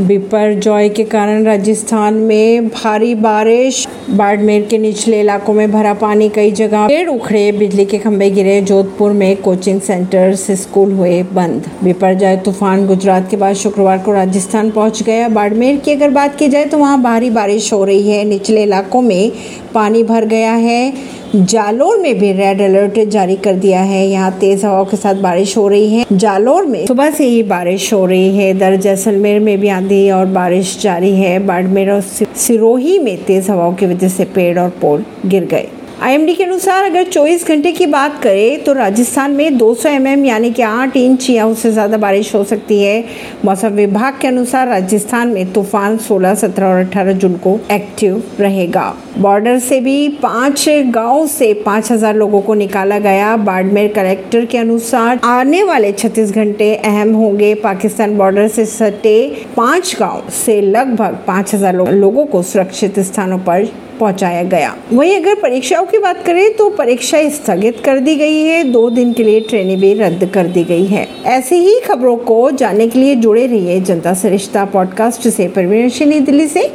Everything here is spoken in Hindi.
बिपरजॉय के कारण राजस्थान में भारी बारिश। बाड़मेर के निचले इलाकों में भरा पानी कई जगह पेड़ उखड़े। बिजली के खंभे गिरे। जोधपुर में कोचिंग सेंटर से स्कूल हुए बंद। बिपर जॉय तूफ़ान गुजरात के बाद शुक्रवार को राजस्थान पहुँच गया। बाड़मेर की अगर बात की जाए तो वहाँ भारी बारिश हो रही है। निचले इलाकों में पानी भर गया है। जालोर में भी रेड अलर्ट जारी कर दिया है। यहाँ तेज हवाओं के साथ बारिश हो रही है। जालोर में सुबह से ही बारिश हो रही है। इधर जैसलमेर में भी आंधी और बारिश जारी है। बाड़मेर और सिरोही में तेज हवाओं की वजह से पेड़ और पोल गिर गए। आईएमडी के अनुसार अगर 24 घंटे की बात करें तो राजस्थान में 200 एमएम यानी कि 8 इंच या उससे ज़्यादा बारिश हो सकती है। मौसम विभाग के अनुसार राजस्थान में तूफ़ान 16, 17 और 18 जून को एक्टिव रहेगा। बॉर्डर से भी पाँच गाँव से 5000 लोगों को निकाला गया। बाड़मेर कलेक्टर के अनुसार आने वाले 36 घंटे अहम होंगे। पाकिस्तान बॉर्डर से सटे पाँच गाँव से लगभग 5000 लोगों को सुरक्षित स्थानों पर पहुँचाया गया। वहीं अगर परीक्षाओं की बात करें तो परीक्षा स्थगित कर दी गई है। दो दिन के लिए ट्रेनें भी रद्द कर दी गई है। ऐसी ही खबरों को जानने के लिए जुड़े रहिए जनता सरिश्ता पॉडकास्ट से। परवीन दिल्ली से।